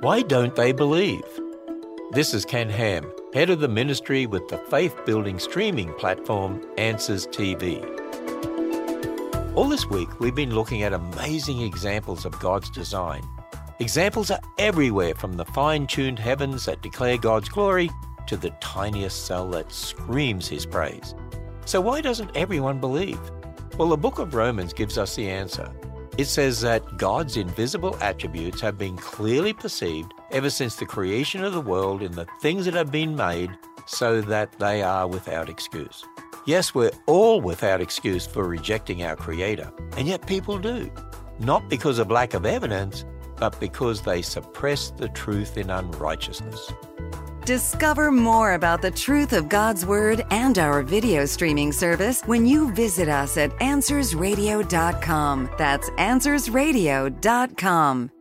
Why don't they believe? This is Ken Ham, head of the ministry with the faith building streaming platform Answers TV. All this week, we've been looking at amazing examples of God's design. Examples are everywhere from the fine tuned heavens that declare God's glory to the tiniest cell that screams His praise. So, why doesn't everyone believe? Well, the book of Romans gives us the answer. It says that God's invisible attributes have been clearly perceived ever since the creation of the world in the things that have been made, so that they are without excuse. Yes, we're all without excuse for rejecting our Creator, and yet people do. Not because of lack of evidence, but because they suppress the truth in unrighteousness. Discover more about the truth of God's Word and our video streaming service when you visit us at AnswersRadio.com. That's AnswersRadio.com.